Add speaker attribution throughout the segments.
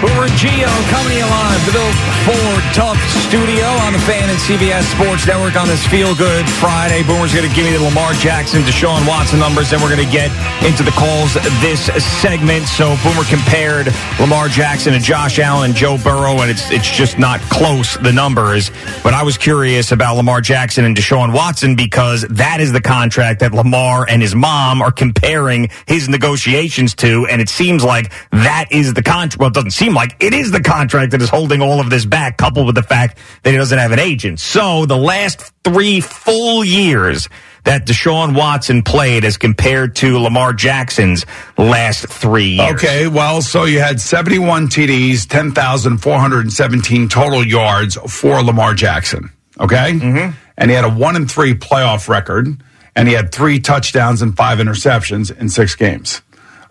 Speaker 1: Boomer Gio coming alive. The Built Ford Tough Studio on the Fan and CBS Sports Network on this Feel Good Friday. Boomer's going to give me the Lamar Jackson, Deshaun Watson numbers, and we're going to get into the calls this segment. So Boomer compared Lamar Jackson to Josh Allen, Joe Burrow, and it's it's just not close the numbers. But I was curious about Lamar Jackson and Deshaun Watson because that is the contract that Lamar and his mom are comparing his negotiations to, and it seems like that is the contract. Well, it doesn't seem like it is the contract that is holding all of this back, coupled with the fact that he doesn't have an agent. So the last three full years that Deshaun Watson played as compared to Lamar Jackson's last three years.
Speaker 2: Okay, well, so you had 71 TDs, 10,417 total yards for Lamar Jackson. Okay? Mm-hmm. And he had a one and three playoff record, and he had three touchdowns and five interceptions in six games.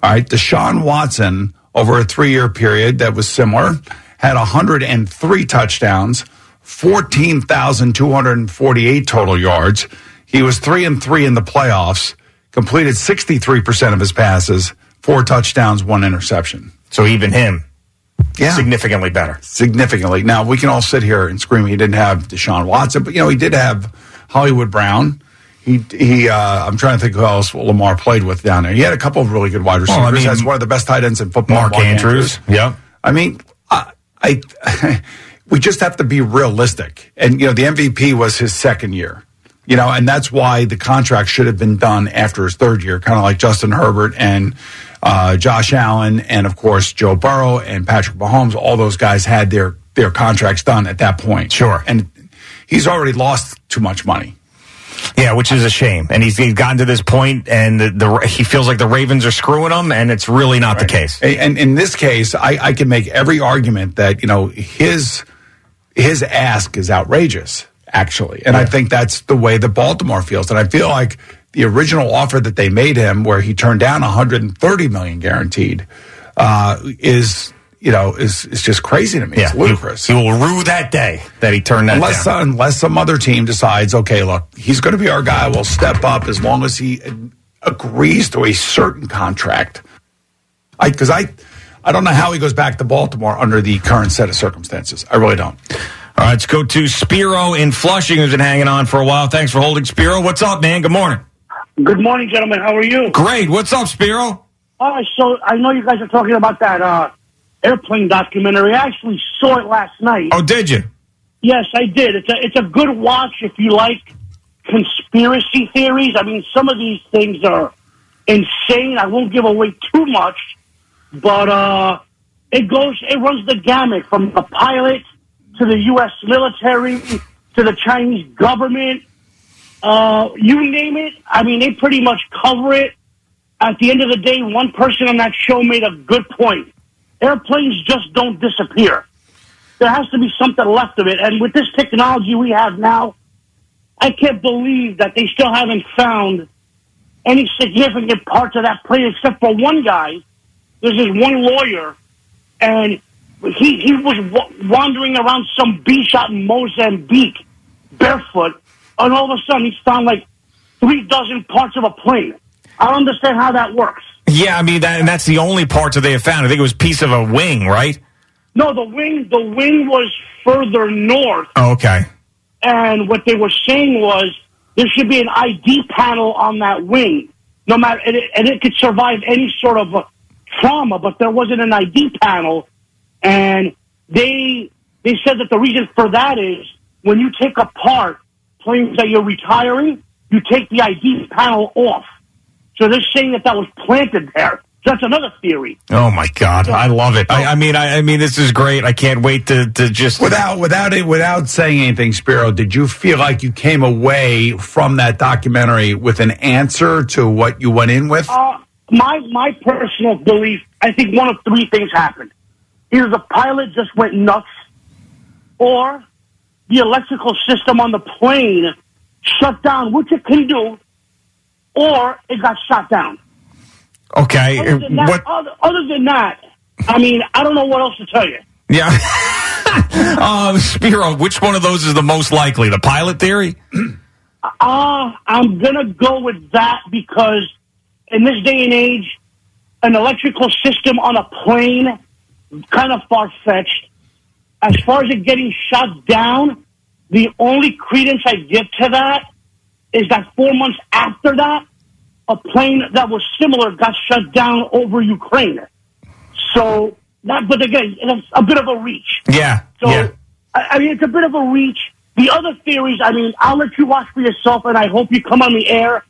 Speaker 2: All right, Deshaun Watson over a three year period that was similar, had 103 touchdowns, 14,248 total yards. He was three and three in the playoffs, completed 63% of his passes, four touchdowns, one interception.
Speaker 1: So even him,
Speaker 2: yeah.
Speaker 1: significantly better.
Speaker 2: Significantly. Now, we can all sit here and scream he didn't have Deshaun Watson, but, you know, he did have Hollywood Brown. He, he uh, I'm trying to think who else Lamar played with down there. He had a couple of really good wide receivers. Well, I mean, Has one of the best tight ends in football.
Speaker 1: Mark, Mark Andrews.
Speaker 2: Andrews.
Speaker 1: Yeah.
Speaker 2: I mean, I, I we just have to be realistic. And, you know, the MVP was his second year. You know, and that's why the contract should have been done after his third year, kind of like Justin Herbert and uh, Josh Allen, and of course Joe Burrow and Patrick Mahomes. All those guys had their their contracts done at that point.
Speaker 1: Sure,
Speaker 2: and he's already lost too much money.
Speaker 1: Yeah, which is a shame. And he's, he's gotten to this point, and the, the, he feels like the Ravens are screwing him, and it's really not right. the case.
Speaker 2: And in this case, I, I can make every argument that you know his his ask is outrageous, actually, and yeah. I think that's the way that Baltimore feels. And I feel like the original offer that they made him, where he turned down 130 million guaranteed, uh, is you know, is is just crazy to me. Yeah, it's ludicrous.
Speaker 1: He, he, will rue that day that he turned that
Speaker 2: unless,
Speaker 1: down.
Speaker 2: unless some other team decides, okay, look, he's going to be our guy. We'll step up as long as he agrees to a certain contract. I because I I don't know how he goes back to Baltimore under the current set of circumstances. I really don't.
Speaker 1: All right, let's go to Spiro in Flushing, who's been hanging on for a while. Thanks for holding, Spiro. What's up, man? Good morning.
Speaker 3: Good morning, gentlemen. How are you?
Speaker 1: Great. What's up, Spiro?
Speaker 3: All right, so I know you guys are talking about that uh, airplane documentary. I actually saw it last night.
Speaker 1: Oh, did you?
Speaker 3: Yes, I did. It's a it's a good watch if you like conspiracy theories. I mean, some of these things are insane. I won't give away too much, but uh, it goes it runs the gamut from the pilot to the U.S. military to the Chinese government. Uh, you name it. I mean, they pretty much cover it. At the end of the day, one person on that show made a good point airplanes just don't disappear. There has to be something left of it. And with this technology we have now, I can't believe that they still haven't found any significant parts of that plane except for one guy. There's this one lawyer, and he he was w- wandering around some beach out in Mozambique barefoot, and all of a sudden he's found like three dozen parts of a plane. I don't understand how that works.
Speaker 1: Yeah, I mean, that, and that's the only parts that they have found. I think it was piece of a wing, right?
Speaker 3: No, the wing the wing was further north,
Speaker 1: Oh, okay.
Speaker 3: and what they were saying was there should be an ID panel on that wing, no matter and it, and it could survive any sort of uh trauma, but there wasn't an ID panel, and they they said that the reason for that is when you take apart planes that you're retiring, you take the ID panel off. So they're saying that that was planted there. So that's another theory.
Speaker 1: Oh my God, I love it. I, I mean, I, I mean, this is great. I can't wait to, to just
Speaker 2: Without without it without saying anything, Spiro, did you feel like you came away from that documentary with an answer to what you went in with?
Speaker 3: Uh, my my personal belief, I think one of three things happened. Either the pilot just went nuts, or the electrical system on the plane shut down, which it can do, or it got shot down.
Speaker 1: okay.
Speaker 3: Other than that,
Speaker 1: What?
Speaker 3: other, other than that, I mean, I don't know what else to tell you.
Speaker 1: Yeah. um, Spiro, which one of those is the most likely? The pilot theory?
Speaker 3: Uh, I'm gonna go with that because in this day and age, an electrical system on a plane, kind of far fetched. As far as it getting shot down, the only credence I give to that is that four months after that, a plane that was similar got shut down over Ukraine. So that, but again, it's a bit of a reach.
Speaker 1: Yeah.
Speaker 3: So,
Speaker 1: yeah.
Speaker 3: I, I mean, it's a bit of a reach. The other theories, I mean, I'll let you watch for yourself, and I hope you come on the air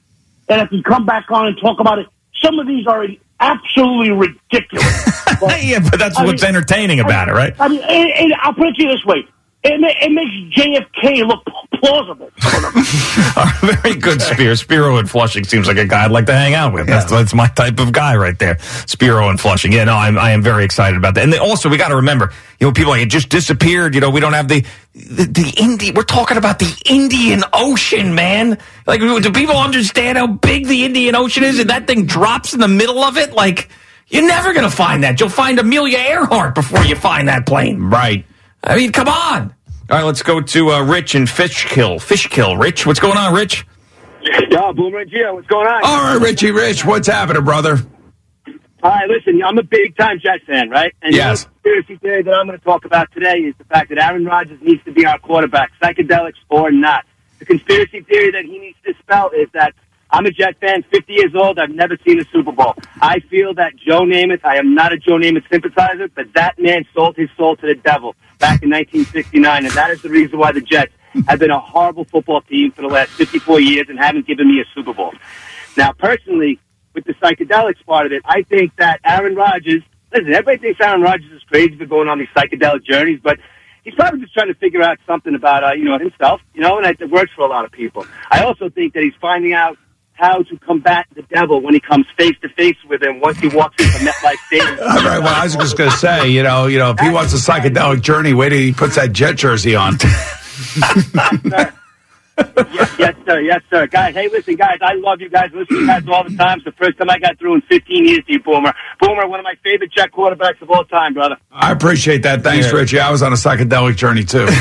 Speaker 3: and I can come back on and talk about it. Some of these are absolutely ridiculous. But-
Speaker 1: yeah, but that's
Speaker 3: I
Speaker 1: what's
Speaker 3: mean-
Speaker 1: entertaining about it, right?
Speaker 3: I mean, and, and I'll put it to you this way. It, it makes JFK look plausible.
Speaker 1: Very good, Spiro. Spiro in Flushing seems like a guy I'd like to hang out with. That's, that's my type of guy right there. Spiro in Flushing. Yeah, no, I'm, I am very excited about that. And then also, we got to remember, you know, people like it just disappeared. You know, we don't have the the, the Indi. We're talking about the Indian Ocean, man. Like, do people understand how big the Indian Ocean is? And that thing drops in the middle of it. Like, you're never gonna find that. You'll find Amelia Earhart before you find that plane.
Speaker 2: Right.
Speaker 1: I mean, come on. All right, let's go to uh, Rich in Fishkill. Fishkill, Rich. What's going on, Rich?
Speaker 4: Yeah, Boomer and Gio, what's going on?
Speaker 2: All right, Richie Rich, what's happening, brother?
Speaker 4: All right, listen, I'm a big time Jets fan, right? And
Speaker 2: Yes.
Speaker 4: the conspiracy theory that I'm going to talk about today is the fact that Aaron Rodgers needs to be our quarterback, psychedelics or not. The conspiracy theory that he needs to spell is that I'm a Jet fan, 50 years old. I've never seen a Super Bowl. I feel that Joe Namath, I am not a Joe Namath sympathizer, but that man sold his soul to the devil back in 1969, and that is the reason why the Jets have been a horrible football team for the last 54 years and haven't given me a Super Bowl. Now, personally, with the psychedelics part of it, I think that Aaron Rodgers, listen, everybody thinks Aaron Rodgers is crazy for going on these psychedelic journeys, but he's probably just trying to figure out something about, uh, you know, himself, you know, and it works for a lot of people. I also think that he's finding out how to combat the devil when he comes face to face with him once he walks into MetLife Stadium.
Speaker 2: All right. Well, I was just going to say, you know, you know, if he wants a psychedelic journey, wait till he puts that jet jersey on.
Speaker 4: sir. Yes, yes, sir. Yes, sir. Guys, hey, listen, guys, I love you guys. Listen to you guys all the time. It's the first time I got through in 15 years to you, Boomer. Boomer, one of my favorite Jet quarterbacks of all time, brother.
Speaker 2: I appreciate that. Thanks,
Speaker 1: Yeah.
Speaker 2: Richie. I was on a psychedelic journey too.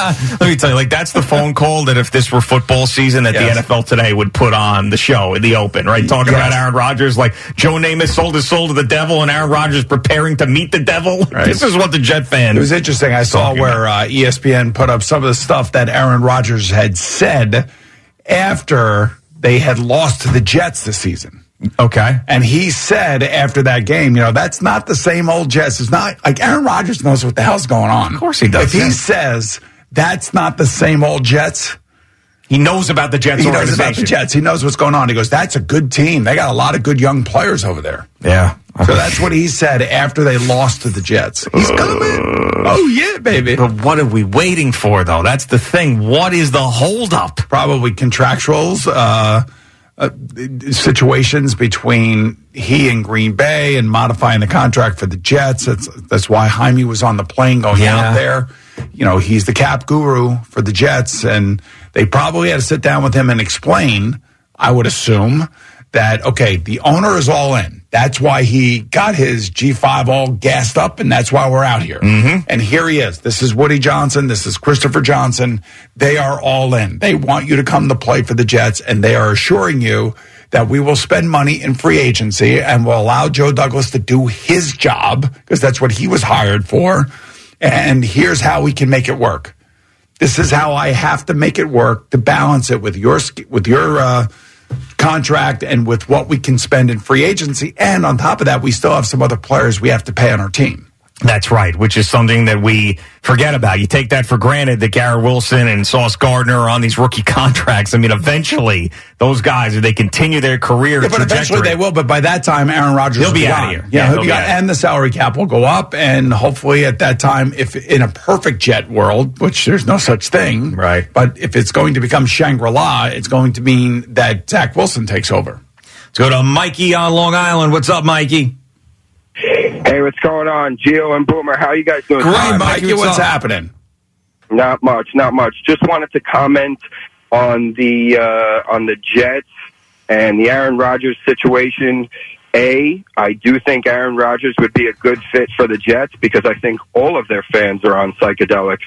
Speaker 1: Let me tell you, like that's the phone call that if this were football season, that
Speaker 2: Yes.
Speaker 1: the NFL today would put on the show in the open, right? Talking about Aaron Rodgers, like Joe Namath sold his soul to the devil, and Aaron Rodgers preparing to meet the devil.
Speaker 2: Right.
Speaker 1: This is what the Jet fan.
Speaker 2: It was interesting. I saw where uh, ESPN put up some of the stuff that Aaron Rodgers had said after they had lost to the Jets this season.
Speaker 1: okay.
Speaker 2: And he said after that game, you know, that's not the same old Jets. It's not like Aaron Rodgers knows what the hell's going on.
Speaker 1: Of course he does,
Speaker 2: If he says that's not the same old Jets,
Speaker 1: He knows about the Jets
Speaker 2: he knows about the Jets. He knows what's going on. He goes, that's a good team. They got a lot of good young players over there.
Speaker 1: Yeah.
Speaker 2: So that's what he said after they lost to the Jets. He's coming. Oh yeah, baby.
Speaker 1: But what are we waiting for, though? That's the thing. What is the holdup?
Speaker 2: Probably contractuals, uh, uh, situations between he and Green Bay and modifying the contract for the Jets. That's that's why Jaime was on the plane going
Speaker 1: Yeah.
Speaker 2: out there. You know, he's the cap guru for the Jets, and they probably had to sit down with him and explain. I would assume that okay, the owner is all in. That's why he got his G5 all gassed up, and that's why we're out here. Mm-hmm. And here he is. This is Woody Johnson. This is Christopher Johnson. They are all in. They want you to come to play for the Jets, and they are assuring you that we will spend money in free agency and will allow Joe Douglas to do his job because that's what he was hired for. And here's how we can make it work. This is how I have to make it work to balance it with your with your uh, contract and with what we can spend in free agency. And on top of that, we still have some other players we have to pay on our team.
Speaker 1: That's right, which is something that we forget about. You take that for granted that Garrett Wilson and Sauce Gardner are on these rookie contracts. I mean, eventually those guys, if they continue their career,
Speaker 2: yeah, but eventually they will. But by that time, Aaron Rodgers
Speaker 1: he'll be
Speaker 2: gone.
Speaker 1: out of here.
Speaker 2: Yeah, yeah he'll, be gone, and the salary cap will go up, and hopefully at that time, if in a perfect jet world, which there's no such thing,
Speaker 1: right?
Speaker 2: But if it's going to become Shangri La, it's going to mean that Zach Wilson takes over.
Speaker 1: Let's go to Mikey on Long Island. What's up, Mikey?
Speaker 5: Hey, what's going on? Gio and Boomer, how you guys doing?
Speaker 2: Great, Mikey. Mikey what's, what's happening?
Speaker 5: Not much, not much. Just wanted to comment on the uh, on the Jets and the Aaron Rodgers situation. A, I do think Aaron Rodgers would be a good fit for the Jets because I think all of their fans are on psychedelics.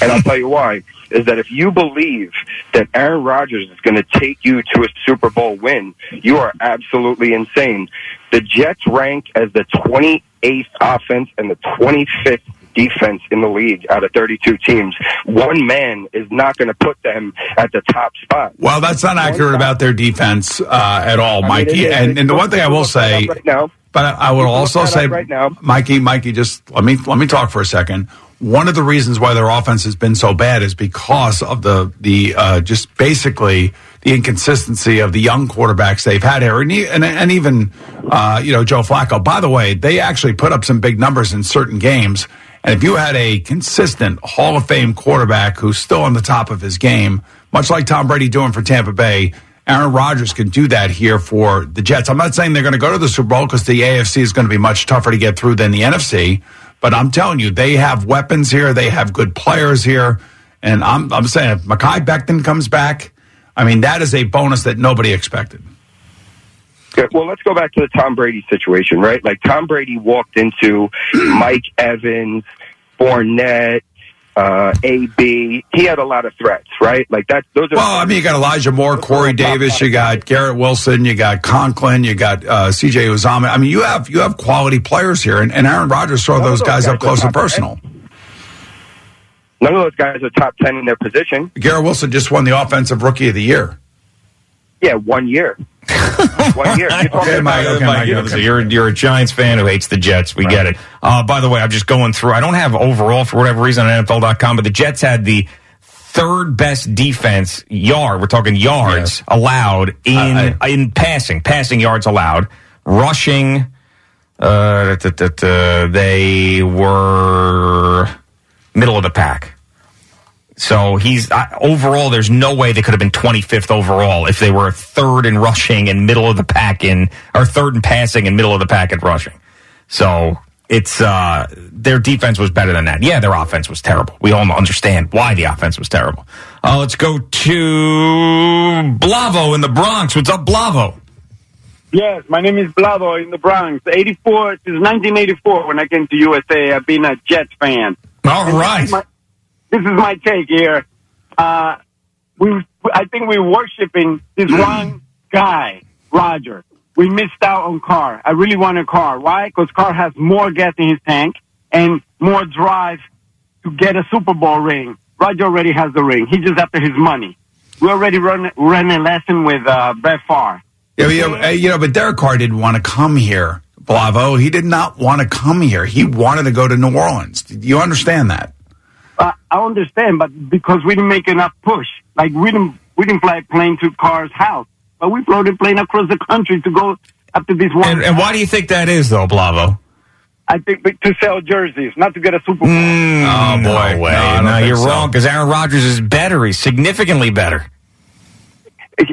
Speaker 5: And I'll tell you why. Is that if you believe that Aaron Rodgers is going to take you to a Super Bowl win, you are absolutely insane. The Jets rank as the 28th offense and the 25th defense in the league out of 32 teams. One man is not going to put them at the top spot.
Speaker 2: Well, that's not accurate about their defense uh, at all, Mikey. mean, and, and the one thing I will say, right now, but I will also say, right now. Mikey, Mikey, just let me let me talk for a second one of the reasons why their offense has been so bad is because of the the uh, just basically the inconsistency of the young quarterbacks they've had here, and, and, and even uh, you know Joe Flacco. By the way, they actually put up some big numbers in certain games, and if you had a consistent Hall of Fame quarterback who's still on the top of his game, much like Tom Brady doing for Tampa Bay. Aaron Rodgers can do that here for the Jets. I'm not saying they're going to go to the Super Bowl because the AFC is going to be much tougher to get through than the NFC. But I'm telling you, they have weapons here. They have good players here. And I'm, I'm saying if Mekhi Becton comes back, I mean, that is a bonus that nobody expected.
Speaker 5: Okay, well, let's go back to the Tom Brady situation, right? Like Tom Brady walked into Mike Evans, Fournette, uh, AB. He had a lot of threats, right? Like that. Those are.
Speaker 2: Well, I mean, you got Elijah Moore, Corey Davis, you got Garrett Wilson, you got Conklin, you got uh, C.J. Uzomah. I mean, you have you have quality players here, and, and Aaron Rodgers saw those, those, guys, guys up close and personal. 10.
Speaker 5: None of those guys are top ten in their position.
Speaker 2: Garrett Wilson just won the Offensive Rookie of the Year.
Speaker 5: Yeah, one year. year. You're
Speaker 1: okay, Mike, okay, Mike, okay. You're, you're a Giants fan who hates the Jets. We right. get it. Uh, by the way, I'm just going through. I don't have overall for whatever reason on NFL.com, but the Jets had the third best defense yard. We're talking yards allowed in uh, I, in passing, passing yards allowed, rushing. Uh, they were middle of the pack. So he's uh, overall. There's no way they could have been 25th overall if they were third in rushing and middle of the pack in, or third in passing and middle of the pack in rushing. So it's uh, their defense was better than that. Yeah, their offense was terrible. We all understand why the offense was terrible. Uh, let's go to Blavo in the Bronx. What's up, Blavo?
Speaker 6: Yes, my name is Blavo in the Bronx. 84 since 1984 when I came to USA. I've been a Jets fan.
Speaker 1: All right
Speaker 6: this is my take here. Uh, we, I think we're worshiping this wrong guy, Roger. We missed out on Carr. I really want a Carr. Why? Because Carr has more gas in his tank and more drive to get a Super Bowl ring. Roger already has the ring. He's just after his money. We already run, ran a lesson with uh, Brett Favre.
Speaker 2: Yeah, yeah, you know, but Derek Carr didn't want to come here, Blavo. He did not want to come here. He wanted to go to New Orleans. Do you understand that?
Speaker 6: I, I understand, but because we didn't make enough push, like we didn't we didn't fly a plane to Carr's house, but we flew a plane across the country to go after this one.
Speaker 1: And, and why do you think that is, though, Blavo?
Speaker 6: I think to sell jerseys, not to get a Super Bowl.
Speaker 1: Mm, oh boy, no way! No, no you're so. wrong because Aaron Rodgers is better. He's significantly better.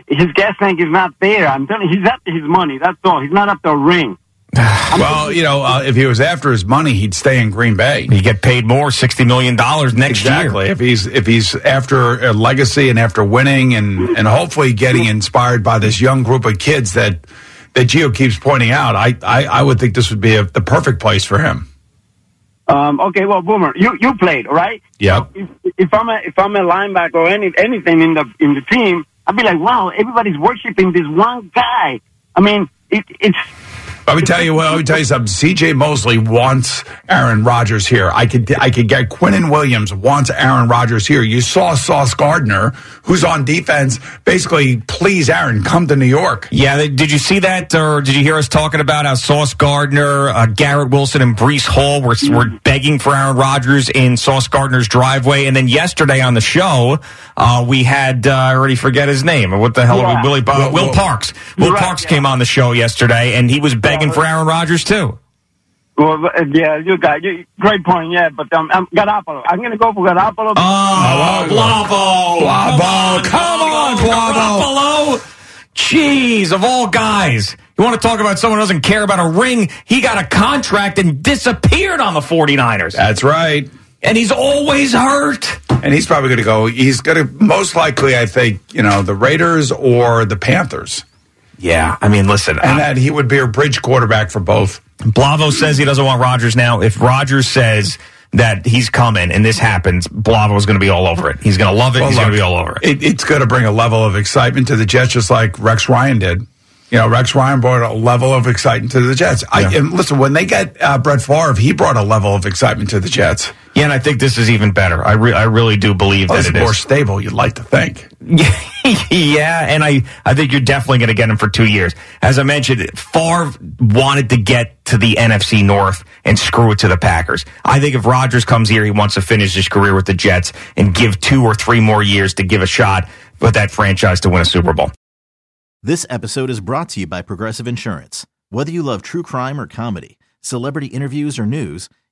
Speaker 6: His gas tank is not there. I'm telling you, he's after his money. That's all. He's not after a ring.
Speaker 2: Well, you know, uh, if he was after his money, he'd stay in Green Bay.
Speaker 1: He'd get paid more, sixty million dollars next year.
Speaker 2: Exactly.
Speaker 1: year.
Speaker 2: If he's if he's after a legacy and after winning and and hopefully getting inspired by this young group of kids that that Gio keeps pointing out, I I, I would think this would be a, the perfect place for him.
Speaker 6: Um, okay, well, Boomer, you you played, all right?
Speaker 2: Yep.
Speaker 6: If, if I'm a if I'm a linebacker or any anything in the in the team, I'd be like, wow, everybody's worshiping this one guy. I mean, it, it's
Speaker 2: Let me tell you. Well, let me tell you something. C.J. Mosley wants Aaron Rodgers here. I could I could get Quinnen Williams wants Aaron Rodgers here. You saw Sauce Gardner, who's on defense, basically please Aaron come to New York.
Speaker 1: Yeah, did you see that, or did you hear us talking about how Sauce Gardner, uh, Garrett Wilson, and Breece Hall were, were begging for Aaron Rodgers in Sauce Gardner's driveway? And then yesterday on the show, uh, we had uh, I already forget his name. What the hell are we? Willie,
Speaker 2: Will-
Speaker 1: Will Parks. Will
Speaker 6: Right,
Speaker 1: Parks
Speaker 6: yeah.
Speaker 1: came on the show yesterday, and he was begging for Aaron Rodgers too.
Speaker 6: well, yeah, you got you, great point, yeah. But um, I'm Garoppolo. I'm gonna go for Garoppolo.
Speaker 1: Oh, Blavo,
Speaker 2: Blavo. Come on, Blavo.
Speaker 1: Blavo. Jeez, of all guys, you want to talk about someone who doesn't care about a ring? He got a contract and disappeared on the 49ers.
Speaker 2: That's right.
Speaker 1: And he's always hurt.
Speaker 2: And he's probably going to go. He's going to most likely, I think, you know, the Raiders or the Panthers,
Speaker 1: Yeah, I mean, listen.
Speaker 2: and that he would be a bridge quarterback for both.
Speaker 1: Blavo says he doesn't want Rodgers now. If Rodgers says that he's coming and this happens, Blavo's going to be all over it. He's going to love it.
Speaker 2: Well,
Speaker 1: he's going to be all over it.
Speaker 2: it, it's going to bring a level of excitement to the Jets, just like Rex Ryan did. You know, Rex Ryan brought a level of excitement to the Jets. I, and listen, when they get uh, Brett Favre, he brought a level of excitement to the Jets.
Speaker 1: Yeah, and I think this is even better. I, re- I really do believe
Speaker 2: Well,
Speaker 1: that
Speaker 2: it's
Speaker 1: it
Speaker 2: more
Speaker 1: is.
Speaker 2: stable, you'd like to think.
Speaker 1: yeah, and I, I think you're definitely going to get him for two years. As I mentioned, Favre wanted to get to the NFC North and screw it to the Packers. I think if Rodgers comes here, he wants to finish his career with the Jets and give two or three more years to give a shot with that franchise to win a Super Bowl.
Speaker 7: This episode is brought to you by Progressive Insurance. Whether you love true crime or comedy, celebrity interviews or news,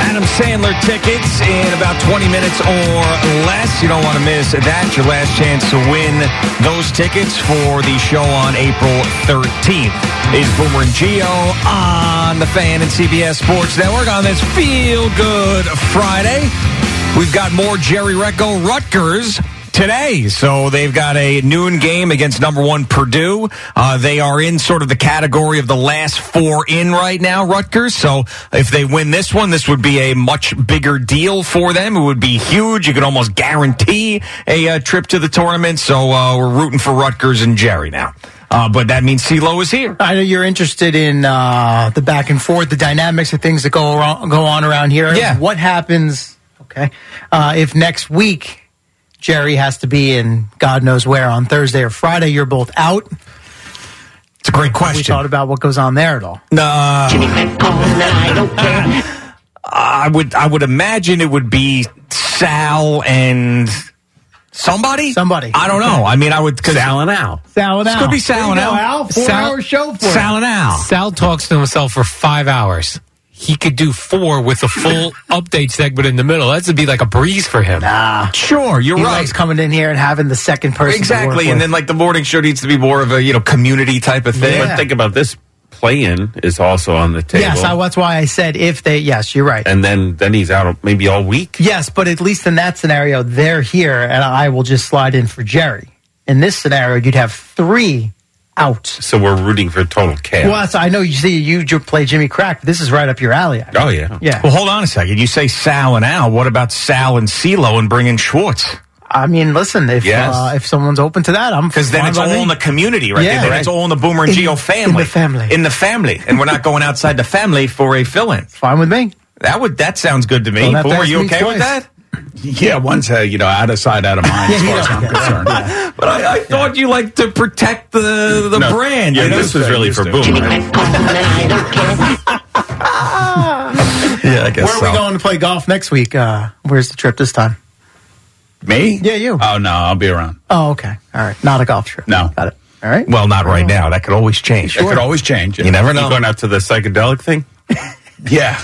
Speaker 1: Adam Sandler tickets in about 20 minutes or less. You don't want to miss that. Your last chance to win those tickets for the show on April 13th is Boomer and Gio on the Fan and CBS Sports Network on this Feel Good Friday. We've got more Jerry Recco Rutgers today. So they've got a noon game against number one Purdue. Uh, they are in sort of the category of the last four in right now, Rutgers. So if they win this one, this would be a much bigger deal for them. It would be huge. You could almost guarantee a uh, trip to the tournament. So uh, we're rooting for Rutgers and Jerry now. Uh, but that means CeeLo is here.
Speaker 8: I know you're interested in uh, the back and forth, the dynamics of things that go around, go on around here.
Speaker 1: Yeah.
Speaker 8: What happens? Okay, uh, if next week Jerry has to be in God knows where on Thursday or Friday, you're both out.
Speaker 1: It's a great question.
Speaker 8: We thought about what goes on there at all.
Speaker 1: Uh, I would I would imagine it would be Sal and somebody.
Speaker 8: Somebody.
Speaker 1: I don't know. I mean, I would cause
Speaker 9: Sal and Al.
Speaker 8: Sal and
Speaker 1: It's
Speaker 8: Al.
Speaker 1: gonna be Sal and
Speaker 8: There you go,
Speaker 1: Al.
Speaker 8: Al. Four
Speaker 9: Sal-
Speaker 8: hour show for
Speaker 1: Sal and Al.
Speaker 9: Sal talks to himself for five hours. He could do four with a full update segment in the middle. That would be like a breeze for him.
Speaker 8: Nah.
Speaker 1: Sure, you're
Speaker 8: He
Speaker 1: right.
Speaker 8: likes coming in here and having the second person.
Speaker 1: Exactly, and then like the morning show needs to be more of a you know community type of thing.
Speaker 8: Yeah.
Speaker 9: But think about this play-in is also on the table.
Speaker 8: yes, I, that's why I said if they. Yes, you're right.
Speaker 9: and then then he's out maybe all week.
Speaker 8: Yes, but at least in that scenario, they're here, and I will just slide in for Jerry. In this scenario, you'd have three out.
Speaker 9: So we're rooting for total chaos.
Speaker 8: Well, that's, I know you see you ju- play Jimmy Crack. But this is right up your alley.
Speaker 9: Oh yeah.
Speaker 8: Yeah.
Speaker 1: Well, hold on a second. You say Sal and Al. What about Sal and CeeLo and bringing Schwartz?
Speaker 8: I mean, listen, if
Speaker 1: Yes.
Speaker 8: uh, if someone's open to that, I'm
Speaker 1: Because then it's all
Speaker 8: me.
Speaker 1: in the community, right?
Speaker 8: Yeah,
Speaker 1: then
Speaker 8: right.
Speaker 1: it's all in the Boomer and
Speaker 8: In-
Speaker 1: Gio
Speaker 8: in
Speaker 1: family.
Speaker 8: the family.
Speaker 1: In the family. And we're not going outside the family for a fill-in.
Speaker 8: Fine with me.
Speaker 1: That would that sounds good to me.
Speaker 8: Don't
Speaker 1: Boomer,
Speaker 8: ask
Speaker 1: you
Speaker 8: me
Speaker 1: okay with that?
Speaker 2: Yeah, one's uh, you know out of sight, out of mind, as far as I'm concerned.
Speaker 8: yeah.
Speaker 1: But I, I thought you liked to protect the the
Speaker 9: No.
Speaker 1: brand.
Speaker 9: Yeah,
Speaker 1: you know?
Speaker 9: this was really for Boomer.
Speaker 1: Yeah, I guess
Speaker 8: Where are we going to play golf next week? Uh, where's the trip this time?
Speaker 2: Me?
Speaker 8: Yeah, you.
Speaker 2: Oh no, I'll be around.
Speaker 8: Oh, okay. All right. Not a golf trip.
Speaker 2: No.
Speaker 8: Got it. All right.
Speaker 1: Well, not right now. That could always change.
Speaker 2: It could always change.
Speaker 1: You never know.
Speaker 9: You going out to the psychedelic thing?
Speaker 2: Yeah.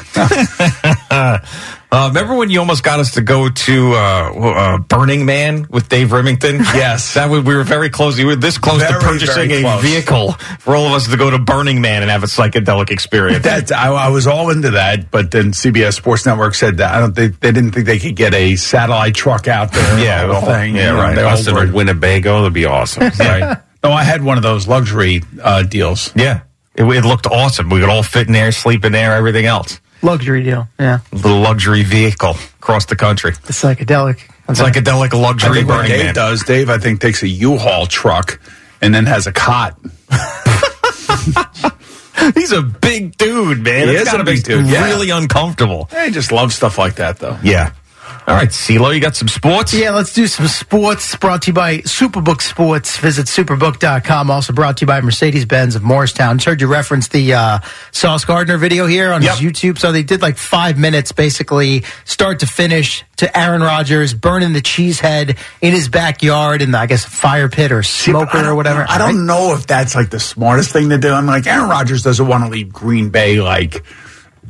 Speaker 1: Uh, remember when you almost got us to go to uh, uh, Burning Man with Dave Remington?
Speaker 2: Yes.
Speaker 1: that was, we were very close. We were this close
Speaker 2: Very,
Speaker 1: to purchasing
Speaker 2: very
Speaker 1: a vehicle for all of us to go to Burning Man and have a psychedelic experience.
Speaker 2: That I, I was all into that, but then CBS Sports Network said that I don't think they didn't think they could get a satellite truck out there.
Speaker 1: Yeah,
Speaker 2: the whole thing.
Speaker 1: yeah, right.
Speaker 2: They
Speaker 9: in
Speaker 2: were-
Speaker 9: Winnebago, that'd be awesome.
Speaker 2: right. No, I had one of those luxury uh, deals.
Speaker 1: yeah, it, it looked awesome. We could all fit in there, sleep in there, everything else.
Speaker 8: Luxury deal. Yeah.
Speaker 1: The luxury vehicle across the country.
Speaker 8: The psychedelic.
Speaker 1: Psychedelic
Speaker 2: I
Speaker 1: luxury
Speaker 2: think what Dave
Speaker 1: Man.
Speaker 2: does, Dave, I think takes a U-Haul truck and then has a cot.
Speaker 1: He's a big dude, man.
Speaker 2: He
Speaker 1: It's
Speaker 2: is
Speaker 1: gotta
Speaker 2: a big
Speaker 1: be
Speaker 2: dude, yeah.
Speaker 1: Really uncomfortable.
Speaker 2: I just love stuff like that, though.
Speaker 1: Yeah. All right, CeeLo, you got some sports?
Speaker 8: Yeah, let's do some sports. Brought to you by Superbook Sports. Visit superbook.com. Also brought to you by Mercedes Benz of Morristown. Just heard you reference the uh, Sauce Gardner video here on his YouTube. So they did like five minutes, basically, start to finish, to Aaron Rodgers burning the cheese head in his backyard in, the, I guess, a fire pit or smoker
Speaker 2: don't-
Speaker 8: or whatever.
Speaker 2: I don't know if that's like the smartest thing to do. I'm like, Aaron Rodgers doesn't want to leave Green Bay like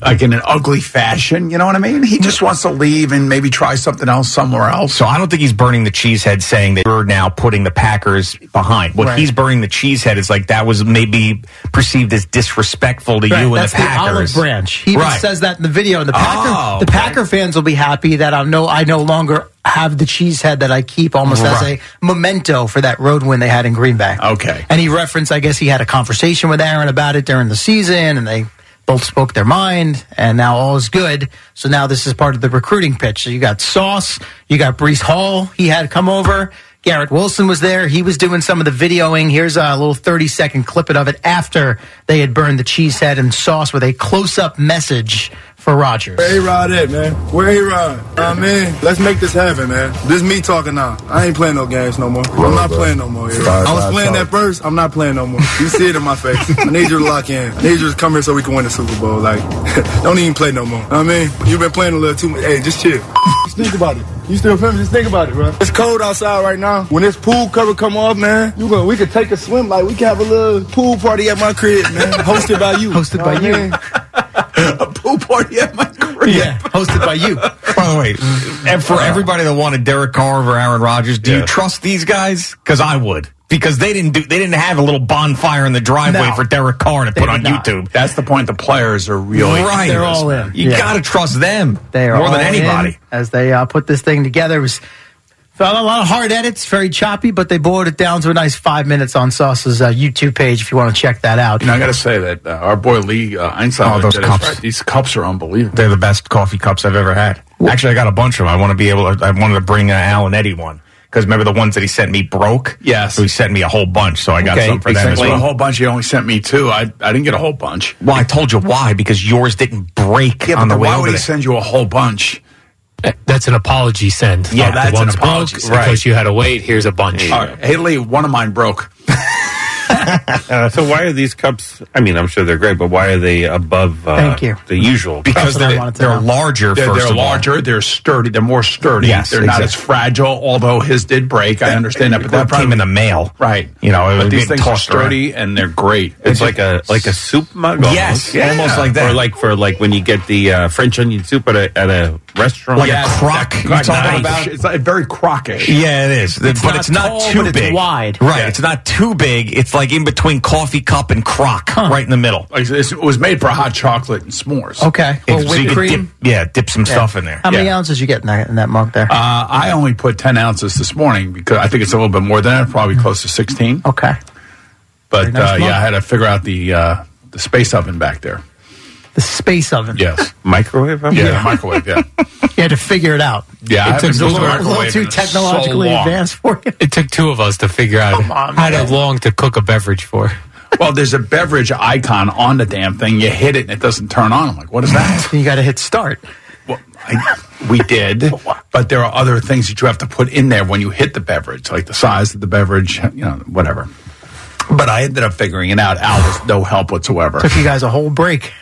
Speaker 2: like in an ugly fashion. You know what I mean? He just wants to leave and maybe try something else somewhere else.
Speaker 1: So I don't think he's burning the cheesehead saying that we're now putting the Packers behind. What
Speaker 8: Right.
Speaker 1: he's burning the cheesehead is like that was maybe perceived as disrespectful to
Speaker 8: Right,
Speaker 1: you and
Speaker 8: that's
Speaker 1: the Packers.
Speaker 8: olive branch. He even
Speaker 1: Right.
Speaker 8: says that in the video. And the Packer,
Speaker 1: Oh,
Speaker 8: the
Speaker 1: okay.
Speaker 8: Packer fans will be happy that I know I no longer have the cheese head that I keep almost as a memento for that road win they had in Green Bay.
Speaker 2: Okay.
Speaker 8: And he referenced, I guess he had a conversation with Aaron about it during the season, and they both spoke their mind, and now all is good. So now this is part of the recruiting pitch. So you got Sauce, you got Breece Hall, he had come over. Garrett Wilson was there. He was doing some of the videoing. Here's a little 30 second clip of it after they had burned the cheese head and sauce with a close up message for Rodgers.
Speaker 10: Where A-Rod at, man? Where A-Rod? I mean, let's make this happen, man. This me talking now. I ain't playing no games no more. I'm not playing no more. A-Rod. I was playing that first. I'm not playing no more. You see it in my face. I need you to lock in. I need you to come here so we can win the Super Bowl. Like, don't even play no more. I mean, you've been playing a little too much. Hey, just chill. Just think about it. You still feel me? Just think about it, bro. It's cold outside right now. When this pool cover come off, man, you gonna we could take a swim. Like we can have a little pool party at my crib, man. Hosted by you.
Speaker 8: Hosted by
Speaker 10: Know what
Speaker 8: you.
Speaker 10: I
Speaker 2: a pool party at my crib.
Speaker 8: Yeah, hosted by you.
Speaker 1: By the way, and for everybody that wanted Derek Carr over Aaron Rodgers, do you trust these guys? Because I would. Because they didn't do, they didn't have a little bonfire in the driveway
Speaker 8: No.
Speaker 1: for Derek Carr to put on
Speaker 8: not.
Speaker 1: YouTube.
Speaker 2: That's the point. The players are really
Speaker 1: right.
Speaker 8: They're all in.
Speaker 1: You
Speaker 8: Yeah.
Speaker 1: got to trust them
Speaker 8: They are
Speaker 1: more than anybody.
Speaker 8: in as they uh, put this thing together. It was felt a lot of hard edits, very choppy, but they boiled it down to a nice five minutes on Sauce's uh, YouTube page if you want to check that out.
Speaker 2: You know, I got to say that uh, our boy Lee uh, Einstein.
Speaker 1: Oh, those cups.
Speaker 2: right. These cups are unbelievable.
Speaker 1: They're the best coffee cups I've ever had. Actually, I got a bunch of them. I want to be able to, I wanted to bring uh, Al and Eddie one Because remember the ones that he sent me broke?
Speaker 2: Yes.
Speaker 1: So he sent me a whole bunch. So I got
Speaker 2: Okay,
Speaker 1: some for
Speaker 2: he
Speaker 1: them as well.
Speaker 2: a whole bunch. He only sent me two. I I didn't get a whole bunch.
Speaker 1: Well, I told you why because yours didn't break
Speaker 2: Yeah,
Speaker 1: on
Speaker 2: but
Speaker 1: the way
Speaker 2: why
Speaker 1: over
Speaker 2: would he
Speaker 1: there.
Speaker 2: send you a whole bunch?
Speaker 9: That's an apology send.
Speaker 2: Yeah,
Speaker 9: Oh,
Speaker 2: that's
Speaker 9: the
Speaker 2: an
Speaker 9: one's
Speaker 2: apology
Speaker 9: broke
Speaker 2: send.
Speaker 9: because you had to wait. Here's a bunch.
Speaker 2: All right. Hey Lee, one of mine broke.
Speaker 11: Uh, so why are these cups? I mean, I'm sure they're great, but why are they above uh,
Speaker 8: Thank you.
Speaker 11: the usual?
Speaker 1: Because
Speaker 8: That's what I
Speaker 1: they're, they're larger,
Speaker 2: They're,
Speaker 1: first
Speaker 2: they're
Speaker 1: of all.
Speaker 2: larger. They're sturdy. They're more sturdy.
Speaker 1: Yes,
Speaker 2: they're not as fragile. Although his did break, I understand that. But that
Speaker 1: That
Speaker 2: probably
Speaker 1: came in the mail.
Speaker 2: right.
Speaker 1: You know,
Speaker 2: but these things are
Speaker 1: tossed around.
Speaker 2: sturdy and they're great.
Speaker 11: It's like a like a soup mug. Almost.
Speaker 1: Yes,
Speaker 2: Yeah.
Speaker 1: almost like that.
Speaker 11: Or like for like when you get the uh, French onion soup at a at a restaurant.
Speaker 1: Like a crock.
Speaker 2: That-
Speaker 1: You're talking
Speaker 2: nice.
Speaker 1: about-
Speaker 2: It's like very crockish.
Speaker 1: Yeah, it is. but
Speaker 8: not
Speaker 1: it's not
Speaker 8: tall,
Speaker 1: too
Speaker 8: but it's
Speaker 1: big.
Speaker 8: wide.
Speaker 1: Right.
Speaker 2: Yeah.
Speaker 1: It's not too big. It's like in between coffee cup and crock, right in the middle.
Speaker 2: It was made for hot chocolate and s'mores.
Speaker 8: Okay. Well,
Speaker 1: so
Speaker 8: whipped cream.
Speaker 1: Dip, yeah, dip some stuff in there.
Speaker 8: How many
Speaker 2: Yeah.
Speaker 8: ounces you get in that, in that mug there?
Speaker 2: Uh, I only put ten ounces this morning because I think it's a little bit more than that, probably close to sixteen.
Speaker 8: okay.
Speaker 2: But
Speaker 8: nice
Speaker 2: uh, yeah, I had to figure out the uh, the space oven back there.
Speaker 8: The space oven.
Speaker 2: Yes,
Speaker 11: microwave. oven?
Speaker 2: yeah, the microwave. Yeah,
Speaker 8: You had to figure it out.
Speaker 2: yeah. I
Speaker 9: It took
Speaker 8: A
Speaker 9: a
Speaker 8: little, a little too
Speaker 2: in so
Speaker 8: technologically advanced for you.
Speaker 9: It took two of us to figure out
Speaker 8: on,
Speaker 9: how
Speaker 8: man.
Speaker 9: long to cook a beverage for.
Speaker 2: Well, there's a beverage icon on the damn thing. You hit it and it doesn't turn on. I'm like, what is that?
Speaker 8: You got to hit start.
Speaker 2: well, I, we did, but there are other things that you have to put in there when you hit the beverage, like the size of the beverage, you know, whatever. But I ended up figuring it out. Al was no help whatsoever.
Speaker 8: Took you guys a whole break.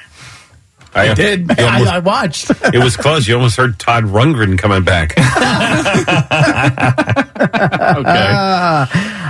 Speaker 2: I did.
Speaker 11: You almost-
Speaker 8: I, I watched.
Speaker 11: it was close. You almost heard Todd Rundgren coming back.
Speaker 2: Okay.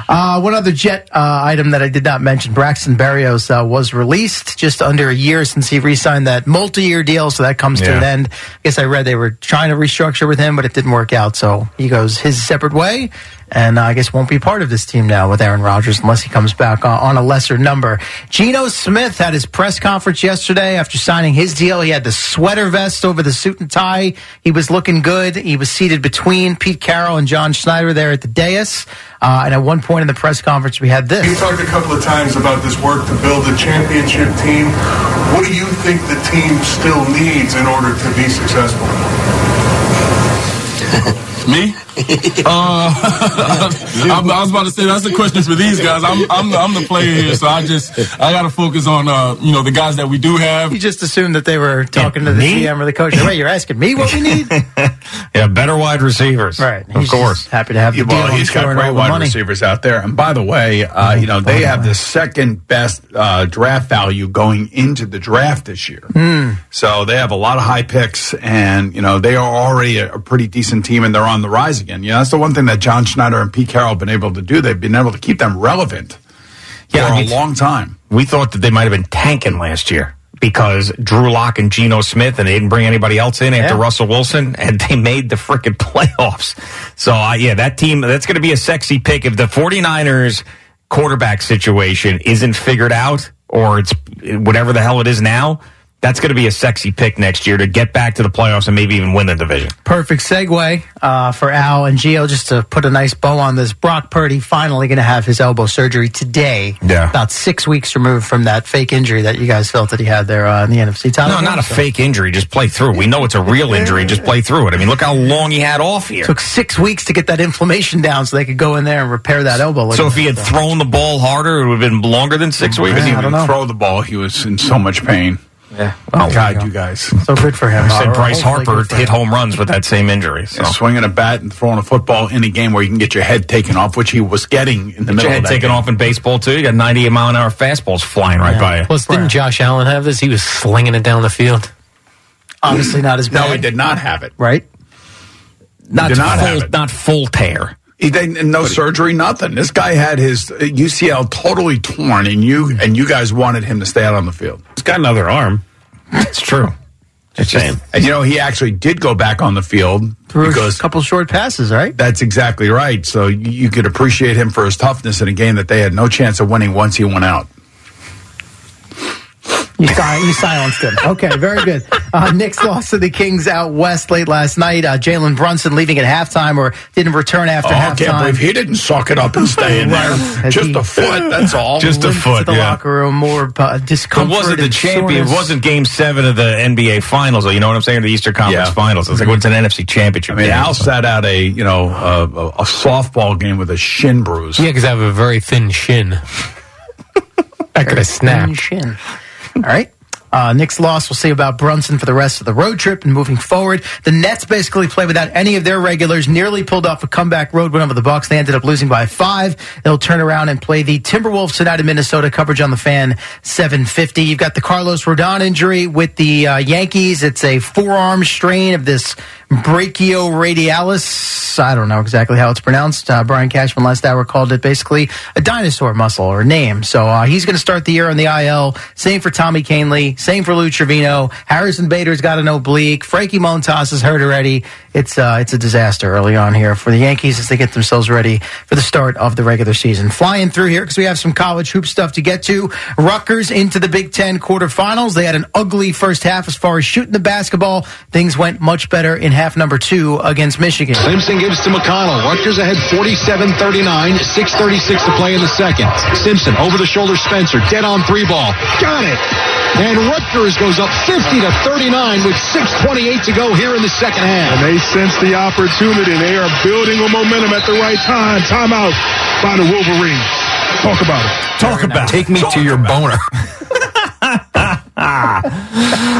Speaker 8: Uh, one other jet uh, item that I did not mention: Braxton Berrios uh, was released just under a year since he re-signed that multi-year deal, so that comes to an end. I guess I read they were trying to restructure with him, but it didn't work out. So he goes his separate way, and uh, I guess won't be part of this team now with Aaron Rodgers unless he comes back on, on a lesser number. Geno Smith had his press conference yesterday after signing his deal. He had the sweater vest over the suit and tie. He was looking good. He was seated between Pete Carroll and John Schneider there at the dais. Uh, and at one point in the press conference, we had this.
Speaker 12: You talked a couple of times about this work to build a championship team. What do you think the team still needs in order to be successful?
Speaker 13: Me? Uh, I'm, I was about to say that's a question for these guys. I'm I'm the, I'm the player here, so I just I got to focus on uh, you know the guys that we do have.
Speaker 8: You just assumed that they were talking to the
Speaker 1: me?
Speaker 8: GM or the coach. Wait, you're asking me what we need?
Speaker 1: Yeah, better wide receivers.
Speaker 8: right.
Speaker 1: Of
Speaker 8: He's
Speaker 1: course.
Speaker 8: happy to have you.
Speaker 2: Yeah,
Speaker 8: deal.
Speaker 2: well,
Speaker 8: I'm
Speaker 2: he's
Speaker 8: sure,
Speaker 2: got great wide
Speaker 8: money.
Speaker 2: receivers out there. And by the way, uh, you know they have the second best uh, draft value going into the draft this year. So they have a lot of high picks, and you know they are already a, a pretty decent team, and they're on the rise again. You know that's the one thing that John Schneider and Pete Carroll have been able to do. They've been able to keep them relevant
Speaker 1: Yeah,
Speaker 2: for
Speaker 1: I
Speaker 2: a
Speaker 1: mean,
Speaker 2: long time.
Speaker 1: We thought that they might have been tanking last year because Drew Lock and Geno Smith, and they didn't bring anybody else in after
Speaker 8: Yeah.
Speaker 1: Russell Wilson, and they made the freaking playoffs. So, uh, yeah, that team, that's going to be a sexy pick. If the 49ers quarterback situation isn't figured out, or it's whatever the hell it is now, that's going to be a sexy pick next year to get back to the playoffs and maybe even win the division.
Speaker 8: Perfect segue uh, for Al and Gio just to put a nice bow on this. Brock Purdy finally going to have his elbow surgery today.
Speaker 1: Yeah.
Speaker 8: About six weeks removed from that fake injury that you guys felt that he had there uh, in the NFC title.
Speaker 1: No,
Speaker 8: game.
Speaker 1: not a
Speaker 8: So-
Speaker 1: fake injury. Just play through. We know it's a real injury. Just play through it. I mean, look how long he had off here.
Speaker 8: Took six weeks to get that inflammation down so they could go in there and repair that elbow.
Speaker 1: So if he had thrown the ball harder, it would have been longer than six weeks.
Speaker 2: couldn't
Speaker 8: I don't
Speaker 2: even
Speaker 8: know.
Speaker 2: throw the ball. He was in so much pain.
Speaker 8: Yeah.
Speaker 2: Oh, God, you guys.
Speaker 8: So good for him.
Speaker 1: I said Bryce
Speaker 8: oh
Speaker 1: Harper hit home runs with that same injury. So.
Speaker 2: Yeah, swinging a bat and throwing a football in a game where you can get your head taken off, which he was getting in the
Speaker 1: Get
Speaker 2: middle
Speaker 1: your head
Speaker 2: of that
Speaker 1: taken
Speaker 2: game.
Speaker 1: off in baseball too. You got 98 mile an hour fastballs flying right by you.
Speaker 9: Plus, didn't Josh Allen have this? He was slinging it down the field.
Speaker 8: Obviously not as bad.
Speaker 2: No, he did not have it.
Speaker 8: Right?
Speaker 1: Not
Speaker 2: not
Speaker 1: full,
Speaker 2: have it.
Speaker 1: not full tear.
Speaker 2: He didn't, no surgery, nothing. This guy had his uh, UCL totally torn, and you and you guys wanted him to stay out on the field.
Speaker 11: He's got another arm.
Speaker 1: It's true.
Speaker 11: Just saying.
Speaker 2: And you know he actually did go back on the field
Speaker 8: Threw
Speaker 2: because
Speaker 8: a couple short passes, right?
Speaker 2: that's exactly right. So you, you could appreciate him for his toughness in a game that they had no chance of winning once he went out.
Speaker 8: You, si- you silenced him. Okay, very good. Uh, Knicks lost to the Kings out west late last night. Uh, Jalen Brunson leaving at halftime or didn't return after
Speaker 2: Oh, I
Speaker 8: halftime.
Speaker 2: can't believe he didn't suck it up and stay in there. Just
Speaker 8: he-
Speaker 2: a foot, that's all.
Speaker 1: Just a foot,
Speaker 8: To the
Speaker 1: yeah.
Speaker 8: locker room, more uh,
Speaker 1: It wasn't the
Speaker 8: and
Speaker 1: champion. It wasn't Game Seven of the NBA Finals. You know what I'm saying? The Eastern Conference
Speaker 2: Yeah.
Speaker 1: Finals. It's like what's an NFC Championship?
Speaker 2: I mean,
Speaker 1: game.
Speaker 2: Al sat out a you know a, a, a softball game with a shin bruise.
Speaker 9: Yeah, because I have a very thin shin. I could have snapped.
Speaker 8: Shin. All right. Uh, Knicks loss. We'll see about Brunson for the rest of the road trip and moving forward. The Nets basically play without any of their regulars. Nearly pulled off a comeback road win over the Bucks. They ended up losing by five. They'll turn around and play the Timberwolves tonight in Minnesota. Coverage on the fan 750. You've got the Carlos Rodon injury with the uh, Yankees. It's a forearm strain of this brachioradialis. I don't know exactly how it's pronounced. Uh, Brian Cashman last hour called it basically a dinosaur muscle or name. So uh, he's going to start the year on the IL. Same for Tommy Kahnle. Same for Lou Trevino. Harrison Bader's got an oblique. Frankie Montas is hurt already. It's uh, it's a disaster early on here for the Yankees as they get themselves ready for the start of the regular season. Flying through here because we have some college hoop stuff to get to. Rutgers into the Big Ten quarterfinals. They had an ugly first half as far as shooting the basketball. Things went much better in half number two against Michigan.
Speaker 14: Simpson gives to McConnell. Rutgers ahead 47-39, 6.36 to play in the second. Simpson over the shoulder Spencer, dead on three ball. Got it! And Rutgers goes up 50 to 39 with 6.28 to go here in the second half.
Speaker 12: And they sense the opportunity. They are building a momentum at the right time. Timeout by the Wolverines. Talk about it.
Speaker 1: Talk about it.
Speaker 11: Take me to your boner.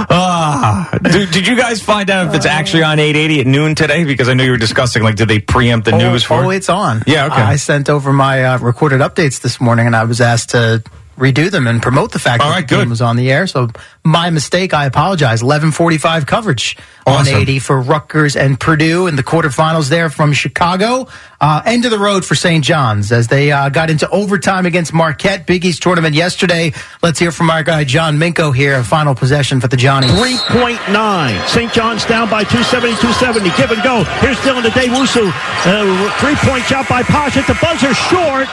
Speaker 1: Ah, did, did you guys find out if it's actually on 880 at noon today? Because I know you were discussing, like, did they preempt the
Speaker 8: oh,
Speaker 1: news for
Speaker 8: Oh,
Speaker 1: it?
Speaker 8: it's on.
Speaker 1: Yeah, okay.
Speaker 8: I sent over my uh, recorded updates this morning, and I was asked to redo them and promote the fact
Speaker 1: All
Speaker 8: that
Speaker 1: right,
Speaker 8: the game
Speaker 1: good.
Speaker 8: was on the air. So my mistake. I apologize. Eleven forty-five coverage
Speaker 1: Awesome.
Speaker 8: on eighty for Rutgers and Purdue in the quarterfinals there from Chicago. Uh, end of the road for St. John's as they uh, got into overtime against Marquette. Big East tournament yesterday. Let's hear from our guy John Minko here. Final possession for the Johnnies.
Speaker 15: 3.9. St. John's down by 270, 270. Give and go. Here's Dylan Day Wusu. Uh, three point shot by Posh at the buzzer short.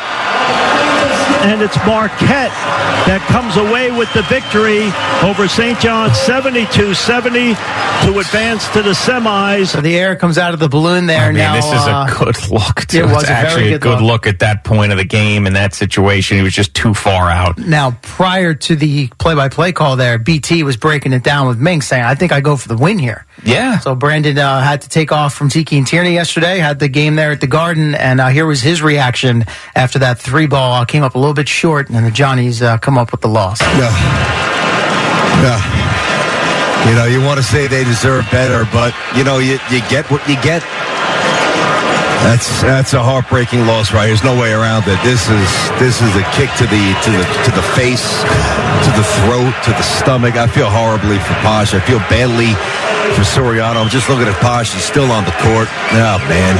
Speaker 15: And it's Marquette that comes away with the victory over St. John's 72 70 to advance to the semis.
Speaker 8: So the air comes out of the balloon there.
Speaker 1: I mean,
Speaker 8: now,
Speaker 1: this is
Speaker 8: uh,
Speaker 1: a good look. Too.
Speaker 8: it was
Speaker 1: it's
Speaker 8: a very
Speaker 1: actually a
Speaker 8: good
Speaker 1: good
Speaker 8: look.
Speaker 1: look. at that point of the game and that situation. He was just too far out.
Speaker 8: Now, prior to the play-by-play call there, BT was breaking it down with Mink, saying, "I think I go for the win here."
Speaker 1: Yeah.
Speaker 8: So Brandon uh, had to take off from Tiki and Tierney yesterday. Had the game there at the Garden, and uh, here was his reaction after that three ball uh, came up a little bit short, and the Johnnies uh, come up with the loss.
Speaker 16: Yeah. Yeah. You know, you want to say they deserve better, but you know, you, you get what you get. That's that's a heartbreaking loss, right? There's no way around it. This is this is a kick to the to the to the face, to the throat, to the stomach. I feel horribly for Posh. I feel badly for Soriano. I'm just looking at Posh. He's still on the court. Oh man.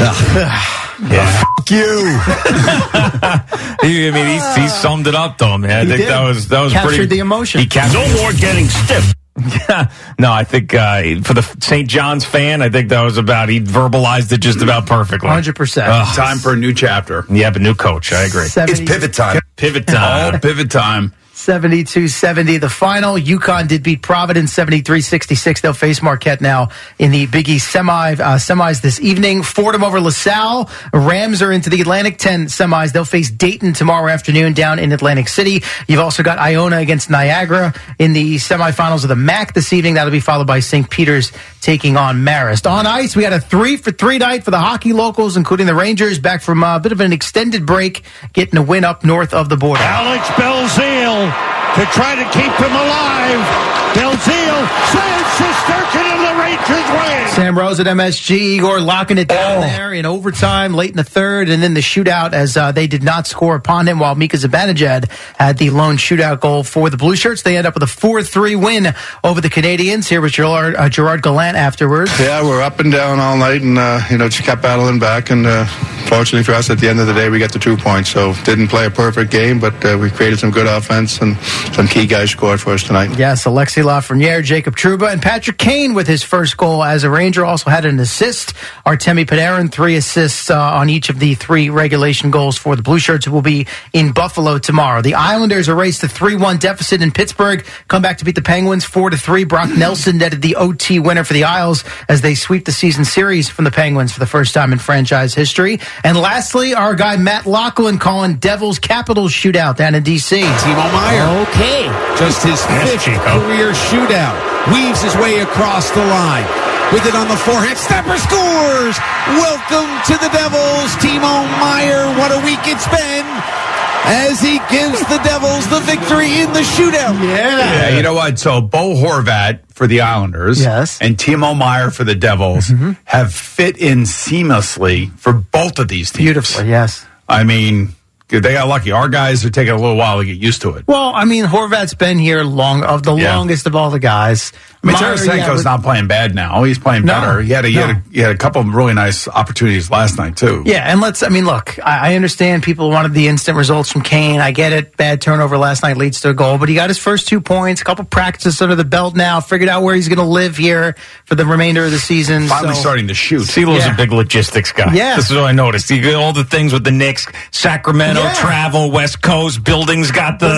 Speaker 16: Ugh.
Speaker 1: Yeah.
Speaker 16: Fuck you.
Speaker 1: He- I mean, he, he summed it up, though, man. I
Speaker 8: He
Speaker 1: think
Speaker 8: did.
Speaker 1: that was that was
Speaker 8: Captured
Speaker 1: pretty.
Speaker 8: the emotion.
Speaker 1: He captured.
Speaker 15: No more getting stiff.
Speaker 1: Yeah. No, I think uh, for the St. John's fan, I think that was about. He verbalized it just about perfectly.
Speaker 8: Hundred percent.
Speaker 1: Ugh.
Speaker 2: Time for a new chapter.
Speaker 1: Yeah, but new coach. I agree.
Speaker 16: It's pivot time.
Speaker 1: Pivot
Speaker 2: Oh,
Speaker 1: time.
Speaker 2: pivot time.
Speaker 8: 72-70 the final. UConn did beat Providence 73-66. They'll face Marquette now in the Big East semi uh, semis this evening. Fordham over LaSalle. Rams are into the Atlantic 10 semis. They'll face Dayton tomorrow afternoon down in Atlantic City. You've also got Iona against Niagara in the semifinals of the MAAC this evening. That'll be followed by St. Peter's taking on Marist. On ice, we had a three for three night for the hockey locals, including the Rangers, back from a bit of an extended break, getting a win up north of the border.
Speaker 15: Alex Belzile to try to keep him alive. Belzile saves Shesterkin and the Rangers win.
Speaker 8: Sam Rosen at MSG, Igor locking it down there in overtime, late in the third, and then the shootout as uh, they did not score upon him. While Mika Zibanejad had the lone shootout goal for the Blue Shirts, they end up with a four-three win over the Canadiens. Here was Gerard, uh, Gerard Gallant afterwards.
Speaker 17: Yeah, we're up and down all night, and uh, you know just kept battling back. And uh, fortunately for us, at the end of the day, we got the two points. So didn't play a perfect game, but uh, we created some good offense, and
Speaker 18: some key guys scored for us tonight.
Speaker 8: Yes, Alexi Lafreniere, Jacob Trouba, and Patrick Kane with his first goal as a Ranger also had an assist. Artemi Panarin, three assists uh, on each of the three regulation goals for the Blue Shirts who will be in Buffalo tomorrow. The Islanders erased a 3-1 deficit in Pittsburgh, come back to beat the Penguins 4-3. Brock Nelson netted the OT winner for the Isles as they sweep the season series from the Penguins for the first time in franchise history. And lastly, our guy Matt Loughlin calling Devils Capitals shootout down in D.C.
Speaker 17: Timo Meier.
Speaker 8: Okay.
Speaker 17: Just his fifth career shootout. Weaves his way across the line. With it on the forehand. Stepper scores! Welcome to the Devils, Timo Meier. What a week it's been as he gives the Devils the victory in the shootout.
Speaker 2: Yeah, you know what? So Bo Horvat for the Islanders,
Speaker 8: yes,
Speaker 2: and Timo Meier for the Devils mm-hmm. have fit in seamlessly for both of these teams.
Speaker 8: Beautifully, yes.
Speaker 2: I mean, they got lucky. Our guys are taking a little while to get used to it.
Speaker 8: Well, I mean, Horvat's been here long of the
Speaker 2: Yeah.
Speaker 8: longest of all the guys.
Speaker 2: I mean,
Speaker 8: Meier,
Speaker 2: Tarasenko's
Speaker 8: yeah, but-
Speaker 2: not playing bad now. He's playing
Speaker 8: No,
Speaker 2: better. He had a, he, had a, he had a couple of really nice opportunities last night too.
Speaker 8: Yeah, and let's. I mean, look, I, I understand people wanted the instant results from Kane. I get it. Bad turnover last night leads to a goal, but he got his first two points. A couple practices under the belt now. Figured out where he's going to live here for the remainder of the season.
Speaker 2: Finally
Speaker 8: so-
Speaker 2: starting to shoot.
Speaker 19: CeeLo's
Speaker 8: Yeah.
Speaker 19: a big logistics guy.
Speaker 8: Yeah.
Speaker 19: This is what I noticed. He, all the things with the Knicks, Sacramento,
Speaker 8: Yeah.
Speaker 19: travel, West Coast, buildings got the.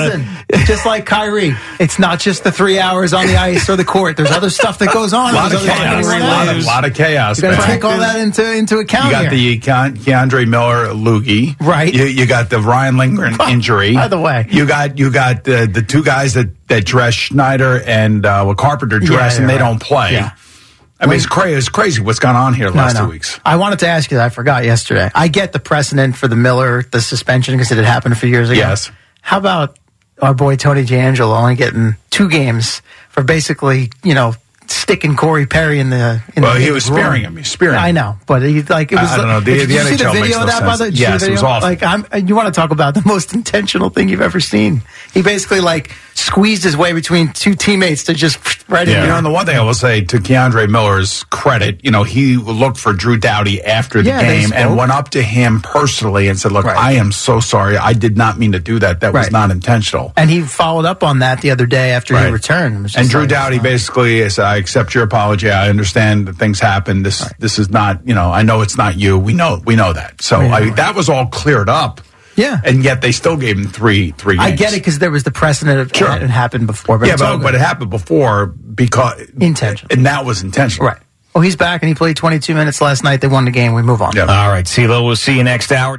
Speaker 8: Listen, just like Kyrie, it's not just the three hours on the ice or the court. There's other stuff that goes on.
Speaker 2: A lot of chaos. A lot, of, lot of chaos.
Speaker 8: You got to take all that into into account
Speaker 2: You got
Speaker 8: here.
Speaker 2: the K'Andre Miller loogie,
Speaker 8: Right.
Speaker 2: You, you got the Ryan Lindgren injury.
Speaker 8: By the way.
Speaker 2: you got you got the the two guys that that dress Schneider and uh, well, Carpenter dress,
Speaker 8: Yeah,
Speaker 2: and they
Speaker 8: right.
Speaker 2: don't play.
Speaker 8: Yeah.
Speaker 2: I mean, it's crazy. It's crazy what's gone on here the last
Speaker 8: I know.
Speaker 2: two weeks.
Speaker 8: I wanted to ask you that. I forgot yesterday. I get the precedent for the Miller, the suspension, because it had happened a few years ago.
Speaker 2: Yes.
Speaker 8: How about our boy Tony DeAngelo only getting two games for basically, you know, sticking Corey Perry in the. In
Speaker 2: Well,
Speaker 8: the,
Speaker 2: he was spearing him. He's spearing
Speaker 8: I know, but he like it was.
Speaker 2: I don't know. The-
Speaker 8: did
Speaker 2: the
Speaker 8: you see the video of that? By the,
Speaker 2: Yes, it was awful.
Speaker 8: Like I'm. You want to talk about the most intentional thing you've ever seen? He basically like squeezed his way between two teammates to just right in
Speaker 2: You know, and the one thing I will say to K'Andre Miller's credit, you know, he looked for Drew Doughty after the
Speaker 8: Yeah,
Speaker 2: game and went up to him personally and said, "Look, I am so sorry. I did not mean to do that. That was not intentional."
Speaker 8: And he followed up on that the other day after he returned.
Speaker 2: And Drew
Speaker 8: like,
Speaker 2: Doughty uh, basically said, "I accept your apology. I understand that things happen. This this is not, you know, I know it's not you. We know we know that. So
Speaker 8: Yeah.
Speaker 2: I, that was all cleared up.
Speaker 8: Yeah.
Speaker 2: And yet they still gave him three three. Games.
Speaker 8: I get it because there was the precedent of
Speaker 2: Sure.
Speaker 8: it happened before. But
Speaker 2: yeah, but, but it happened before because
Speaker 8: intentional,
Speaker 2: and that was intentional.
Speaker 8: Right. Oh, he's back and he played 22 minutes last night. They won the game. We move on.
Speaker 19: All right, CeeLo, we'll see you next hour.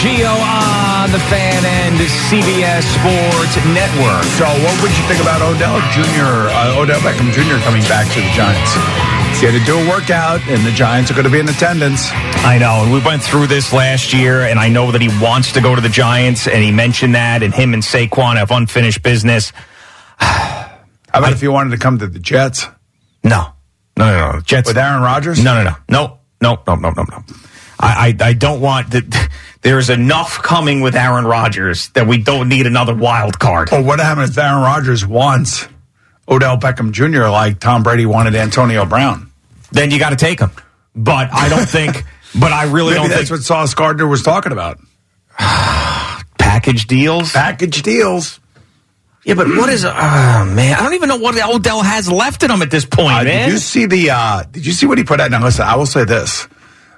Speaker 1: Gio on the fan and CBS Sports Network.
Speaker 2: So, what would you think about Odell Jr., uh, Odell Beckham Jr. coming back to the Giants? He had to do a workout, and the Giants are going to be in attendance.
Speaker 19: I know, and we went through this last year, and I know that he wants to go to the Giants, and he mentioned that, and him and Saquon have unfinished business.
Speaker 2: How about I, if he wanted to come to the Jets?
Speaker 19: No.
Speaker 1: No, no, no. Jets.
Speaker 2: With Aaron Rodgers?
Speaker 1: No, no, no. No, no, no, no, no, no. I, I, I don't want the. There's enough coming with Aaron Rodgers that we don't need another wild card.
Speaker 2: Or what happens if Aaron Rodgers wants Odell Beckham Jr. like Tom Brady wanted Antonio Brown?
Speaker 1: Then you got to take him. But I don't think. But I really
Speaker 2: Maybe
Speaker 1: don't think
Speaker 2: that's
Speaker 1: think
Speaker 2: what Sauce Gardner was talking about.
Speaker 1: package deals.
Speaker 2: Package deals.
Speaker 1: Yeah, but what is? Oh man, I don't even know what Odell has left in him at this point,
Speaker 2: Uh,
Speaker 1: man.
Speaker 2: Did you see the? Uh, did you see what he put out? Now listen, I will say this.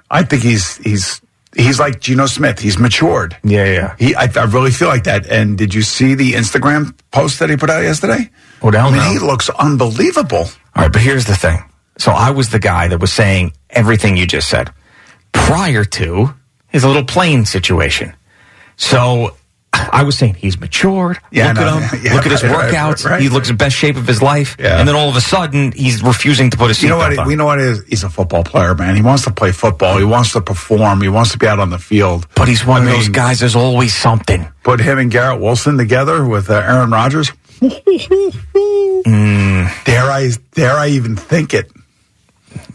Speaker 2: I think he's he's he's like Geno Smith. He's matured.
Speaker 1: Yeah, yeah.
Speaker 2: He, I, I really feel like that. And did you see the Instagram post that he put out yesterday?
Speaker 1: Oh, Odell,
Speaker 2: I mean,
Speaker 1: no.
Speaker 2: he looks unbelievable.
Speaker 1: All right, but here's the thing. So I was the guy that was saying everything you just said prior to his little plane situation. So I was saying he's matured.
Speaker 2: Yeah,
Speaker 1: look
Speaker 2: no,
Speaker 1: at him.
Speaker 2: yeah,
Speaker 1: look at his
Speaker 2: right, right,
Speaker 1: workouts.
Speaker 2: right.
Speaker 1: He looks in the best shape of his life.
Speaker 2: Yeah.
Speaker 1: And then all of a sudden, he's refusing to put a seatbelt
Speaker 2: You know what?
Speaker 1: on.
Speaker 2: We know what it is. He's a football player, man. He wants to play football. He wants to perform. He wants to be out on the field.
Speaker 1: but he's one
Speaker 2: I
Speaker 1: of those guys. There's always something.
Speaker 2: Put him and Garrett Wilson together with uh, Aaron Rodgers.
Speaker 1: Mm.
Speaker 2: Dare I? Dare I even think it?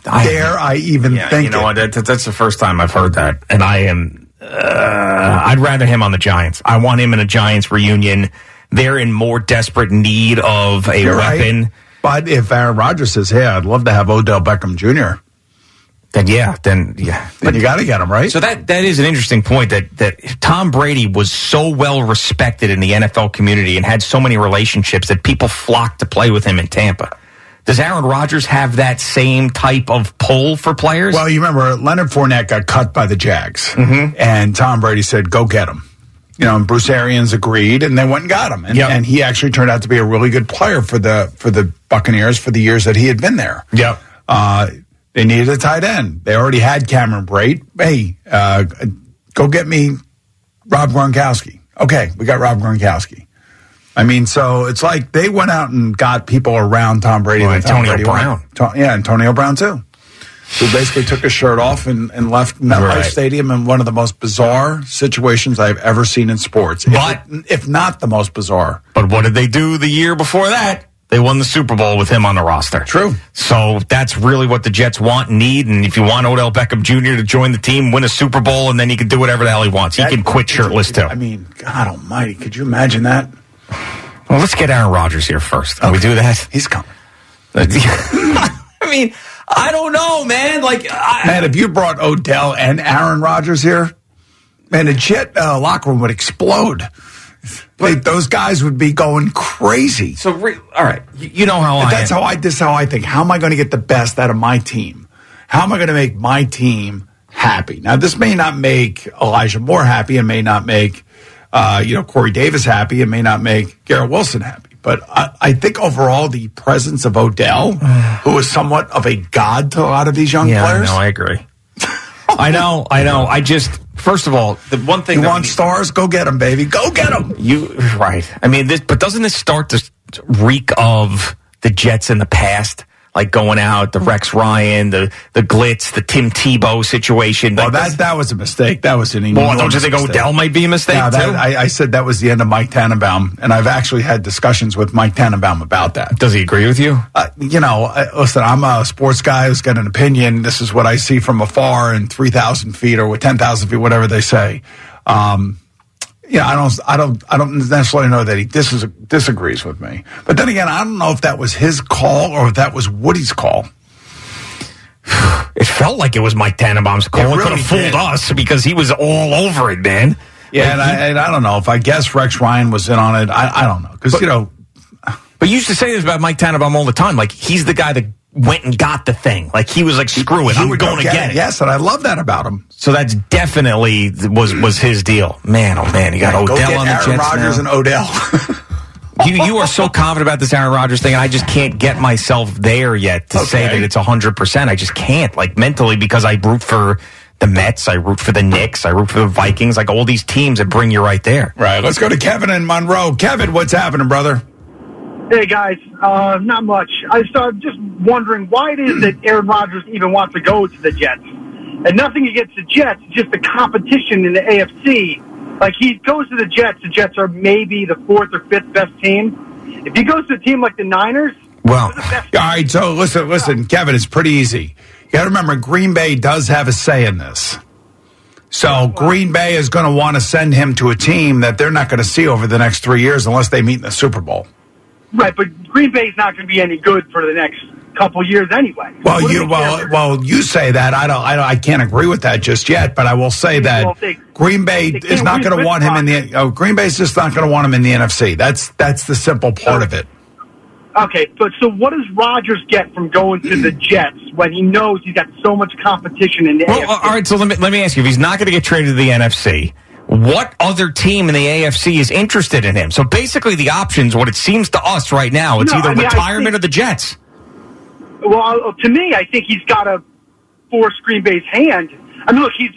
Speaker 1: I-
Speaker 2: dare I even
Speaker 1: Yeah,
Speaker 2: think
Speaker 1: you know
Speaker 2: it?
Speaker 1: what? That, that's the first time I've heard that, and I am. Uh, I'd rather him on the Giants. I want him in a Giants reunion. They're in more desperate need of a
Speaker 2: You're right.
Speaker 1: weapon.
Speaker 2: But if Aaron Rodgers says, "Hey, I'd love to have Odell Beckham Jr.,"
Speaker 1: Then yeah, then yeah.
Speaker 2: then you got to get him right.
Speaker 1: So that that is an interesting point that that Tom Brady was so well respected in the NFL community and had so many relationships that people flocked to play with him in Tampa. Does Aaron Rodgers have that same type of pull for players?
Speaker 2: Well, you remember Leonard Fournette got cut by the Jags,
Speaker 1: Mm-hmm.
Speaker 2: and Tom Brady said, "Go get him." You know, and Bruce Arians agreed, and they went and got him, and,
Speaker 1: Yep.
Speaker 2: and he actually turned out to be a really good player for the for the Buccaneers for the years that he had been there.
Speaker 1: Yep.
Speaker 2: Uh, they needed a tight end. They already had Cameron Brate. Hey, uh, go get me Rob Gronkowski. Okay, we got Rob Gronkowski. I mean, so it's like they went out and got people around Tom Brady.
Speaker 1: Well,
Speaker 2: that Tom
Speaker 1: Antonio
Speaker 2: Brady
Speaker 1: Brown.
Speaker 2: To- yeah, Antonio Brown too. Who basically took his shirt off and, and left MetLife
Speaker 1: Right.
Speaker 2: Stadium in one of the most bizarre situations I've ever seen in sports. If
Speaker 1: But-
Speaker 2: it- if not the most bizarre.
Speaker 1: But what did they do the year before that? They won the Super Bowl with him on the roster.
Speaker 2: True.
Speaker 1: So that's really what the Jets want and need. And if you want Odell Beckham Jr. to join the team, win a Super Bowl, and then he can do whatever the hell he wants. He can quit shirtless too.
Speaker 2: I mean, God Almighty, could you imagine that?
Speaker 1: Well, let's get Aaron Rodgers here first. Can we do that?
Speaker 2: He's coming.
Speaker 1: I mean, I don't know, man. Like, I,
Speaker 2: Man, if you brought Odell and Aaron Rodgers here, man, the Jet uh, locker room would explode. They- those guys would be going crazy.
Speaker 1: so re- all right, you, you know how I
Speaker 2: that's
Speaker 1: am.
Speaker 2: how I. This is how I think. How am I going to get the best out of my team? How am I going to make my team happy? Now, this may not make Elijah Moore happy, and may not make uh, you know Corey Davis happy, It may not make Garrett Wilson happy. But I, I think overall, the presence of Odell, who is somewhat of a god to a lot of these young
Speaker 1: yeah,
Speaker 2: players,
Speaker 1: I know. I agree. I know. I know. I just first of all, the one thing
Speaker 2: you want
Speaker 1: we-
Speaker 2: stars? Go get them, baby. Go get them.
Speaker 1: You right. I mean, this, but doesn't this start to reek of the Jets in the past? Like going out, the Rex Ryan, the the Glitz, the Tim Tebow situation.
Speaker 2: Well,
Speaker 1: Like,
Speaker 2: that that was a mistake. That was an
Speaker 1: Well,
Speaker 2: enormous
Speaker 1: don't you think
Speaker 2: mistake.
Speaker 1: Odell might be a mistake
Speaker 2: Yeah, that-
Speaker 1: too?
Speaker 2: I, I said that was the end of Mike Tannenbaum, and I've actually had discussions with Mike Tannenbaum about that.
Speaker 1: Does he agree with you?
Speaker 2: Uh, you know, uh, listen, I'm a sports guy who's got an opinion. This is what I see from afar and 3,000 feet or with 10,000 feet, whatever they say. Um, yeah, I don't, I don't, I don't necessarily know that he dis- disagrees with me. But then again, I don't know if that was his call or if that was Woody's call.
Speaker 1: It felt like it was Mike Tannenbaum's call.
Speaker 2: It
Speaker 1: It, could
Speaker 2: really
Speaker 1: have fooled
Speaker 2: did.
Speaker 1: us because he was all over it, man.
Speaker 2: Yeah, and, I, and I don't know if I guess Rex Ryan was in on it. I, I don't know because you know
Speaker 1: But you used to say this about Mike Tannenbaum all the time. Like he's the guy that went and got the thing. Like he was like, screw it,
Speaker 2: he
Speaker 1: I'm
Speaker 2: go
Speaker 1: going to get it.
Speaker 2: Yes, and I love that about him.
Speaker 1: So that's definitely was was his deal. Man, oh man, you got
Speaker 2: Go
Speaker 1: Odell
Speaker 2: get
Speaker 1: on the
Speaker 2: Aaron
Speaker 1: Jets
Speaker 2: Rodgers
Speaker 1: now.
Speaker 2: and Odell.
Speaker 1: you you are so confident about this Aaron Rodgers thing, and I just can't get myself there yet to say that it's hundred percent. I just can't, like mentally, because I root for the Mets, I root for the Knicks, I root for the Vikings, like all these teams that bring you right there.
Speaker 2: right. Let's go to Kevin and Monroe. Kevin, what's happening, brother?
Speaker 20: Hey guys, uh, not much. I started just wondering why it is that Aaron Rodgers even wants to go to the Jets, and nothing against the Jets, just the competition in the AFC. Like he goes to the Jets, the Jets are maybe the fourth or fifth best team. If he goes to a team like the Niners,
Speaker 1: Well,
Speaker 2: all right. So listen, listen, Kevin. It's pretty easy. You got to remember, Green Bay does have a say in this. So Green Bay is going to want to send him to a team that they're not going to see over the next three years unless they meet in the Super Bowl.
Speaker 20: Right, but Green Bay's not going to be any good for the next couple years anyway.
Speaker 2: Well,
Speaker 20: What
Speaker 2: you well, well, you say that. I don't, I don't. I can't agree with that just yet. But I will say that
Speaker 20: Well, they-
Speaker 2: Green Bay is
Speaker 20: can't
Speaker 2: going to want him in the. Oh, Green Bay's just not going to want him in the NFC. That's that's the simple part of it.
Speaker 20: Okay, but so what does Rodgers get from going to the Jets when he knows he's got so much competition in the
Speaker 1: Well,
Speaker 20: AFC?
Speaker 1: all right. So let me let me ask you: If he's not going to get traded to the NFC, what other team in the AFC is interested in him? So basically, the options, what it seems to us right now, it's
Speaker 20: No,
Speaker 1: either
Speaker 20: I mean,
Speaker 1: retirement
Speaker 20: think-
Speaker 1: or the Jets.
Speaker 20: Well, uh, to me, I think he's got to force Green Bay's hand. I mean, look, he's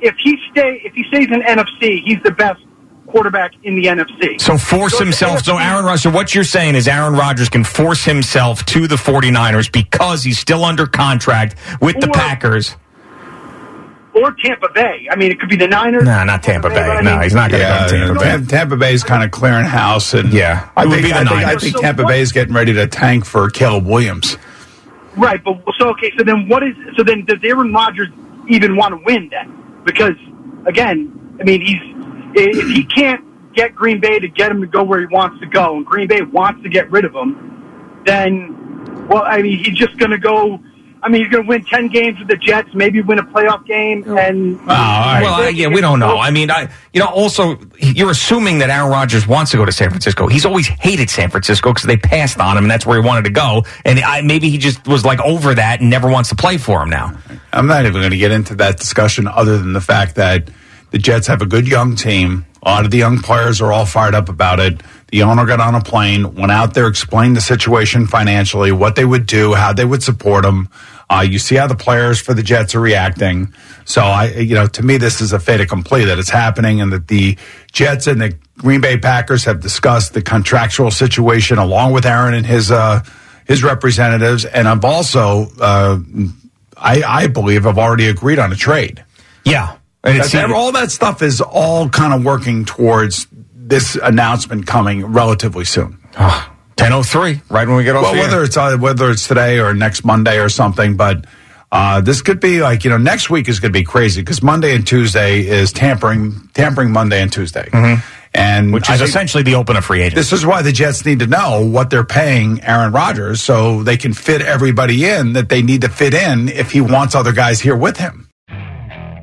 Speaker 20: if he stay if he stays in NFC, he's the best quarterback in the NFC.
Speaker 1: So force
Speaker 20: the
Speaker 1: himself. So Aaron Rodgers. So what you're saying is Aaron Rodgers can force himself to the 49ers because he's still under contract with the Packers.
Speaker 20: Or Tampa Bay. I mean, it could be the Niners.
Speaker 1: Nah, not Tampa
Speaker 20: but
Speaker 1: Bay.
Speaker 20: I
Speaker 1: No,
Speaker 20: mean-
Speaker 1: he's not going to
Speaker 2: Yeah,
Speaker 1: go to Tampa Bay.
Speaker 2: Tampa, Tampa Bay's kind of clearing house, and
Speaker 1: Yeah,
Speaker 2: I
Speaker 1: it would
Speaker 2: think,
Speaker 1: be the
Speaker 2: I think, I think
Speaker 20: So
Speaker 2: Tampa
Speaker 20: what-
Speaker 2: is getting ready to tank for Caleb Williams.
Speaker 20: Right, but so okay, so then what is so then does Aaron Rodgers even want to win then? Because again, I mean he's if he can't get Green Bay to get him to go where he wants to go, and Green Bay wants to get rid of him, then well, I mean he's just going to go. I mean he's going to win ten games with the Jets, maybe win a playoff game, and
Speaker 1: Well, I, yeah, we don't know. I mean, I, you know, also you're assuming that Aaron Rodgers wants to go to San Francisco. He's always hated San Francisco because they passed on him, and that's where he wanted to go. And I, maybe he just was like over that and never wants to play for him now.
Speaker 2: I'm not even going to get into that discussion other than the fact that the Jets have a good young team. A lot of the young players are all fired up about it. The owner got on a plane, went out there, explained the situation financially, what they would do, how they would support them. Uh, you see how the players for the Jets are reacting. So I, you know, to me, this is a fait accompli that it's happening and that the Jets and the Green Bay Packers have discussed the contractual situation along with Aaron and his, uh, his representatives. And I've also, uh, I, I believe, have already agreed on a trade.
Speaker 1: Yeah. And it's-
Speaker 2: all that stuff is all kind of working towards this announcement coming relatively soon.
Speaker 1: 10:03, right when we get off.
Speaker 2: Well,
Speaker 1: the air.
Speaker 2: whether it's uh, whether it's today or next Monday or something, but uh, this could be like you know next week is going to be crazy because Monday and Tuesday is tampering tampering Monday and Tuesday, and
Speaker 1: which is
Speaker 2: think
Speaker 1: essentially the open of free agents.
Speaker 2: This is why the Jets need to know what they're paying Aaron Rodgers so they can fit everybody in that they need to fit in if he wants other guys here with him.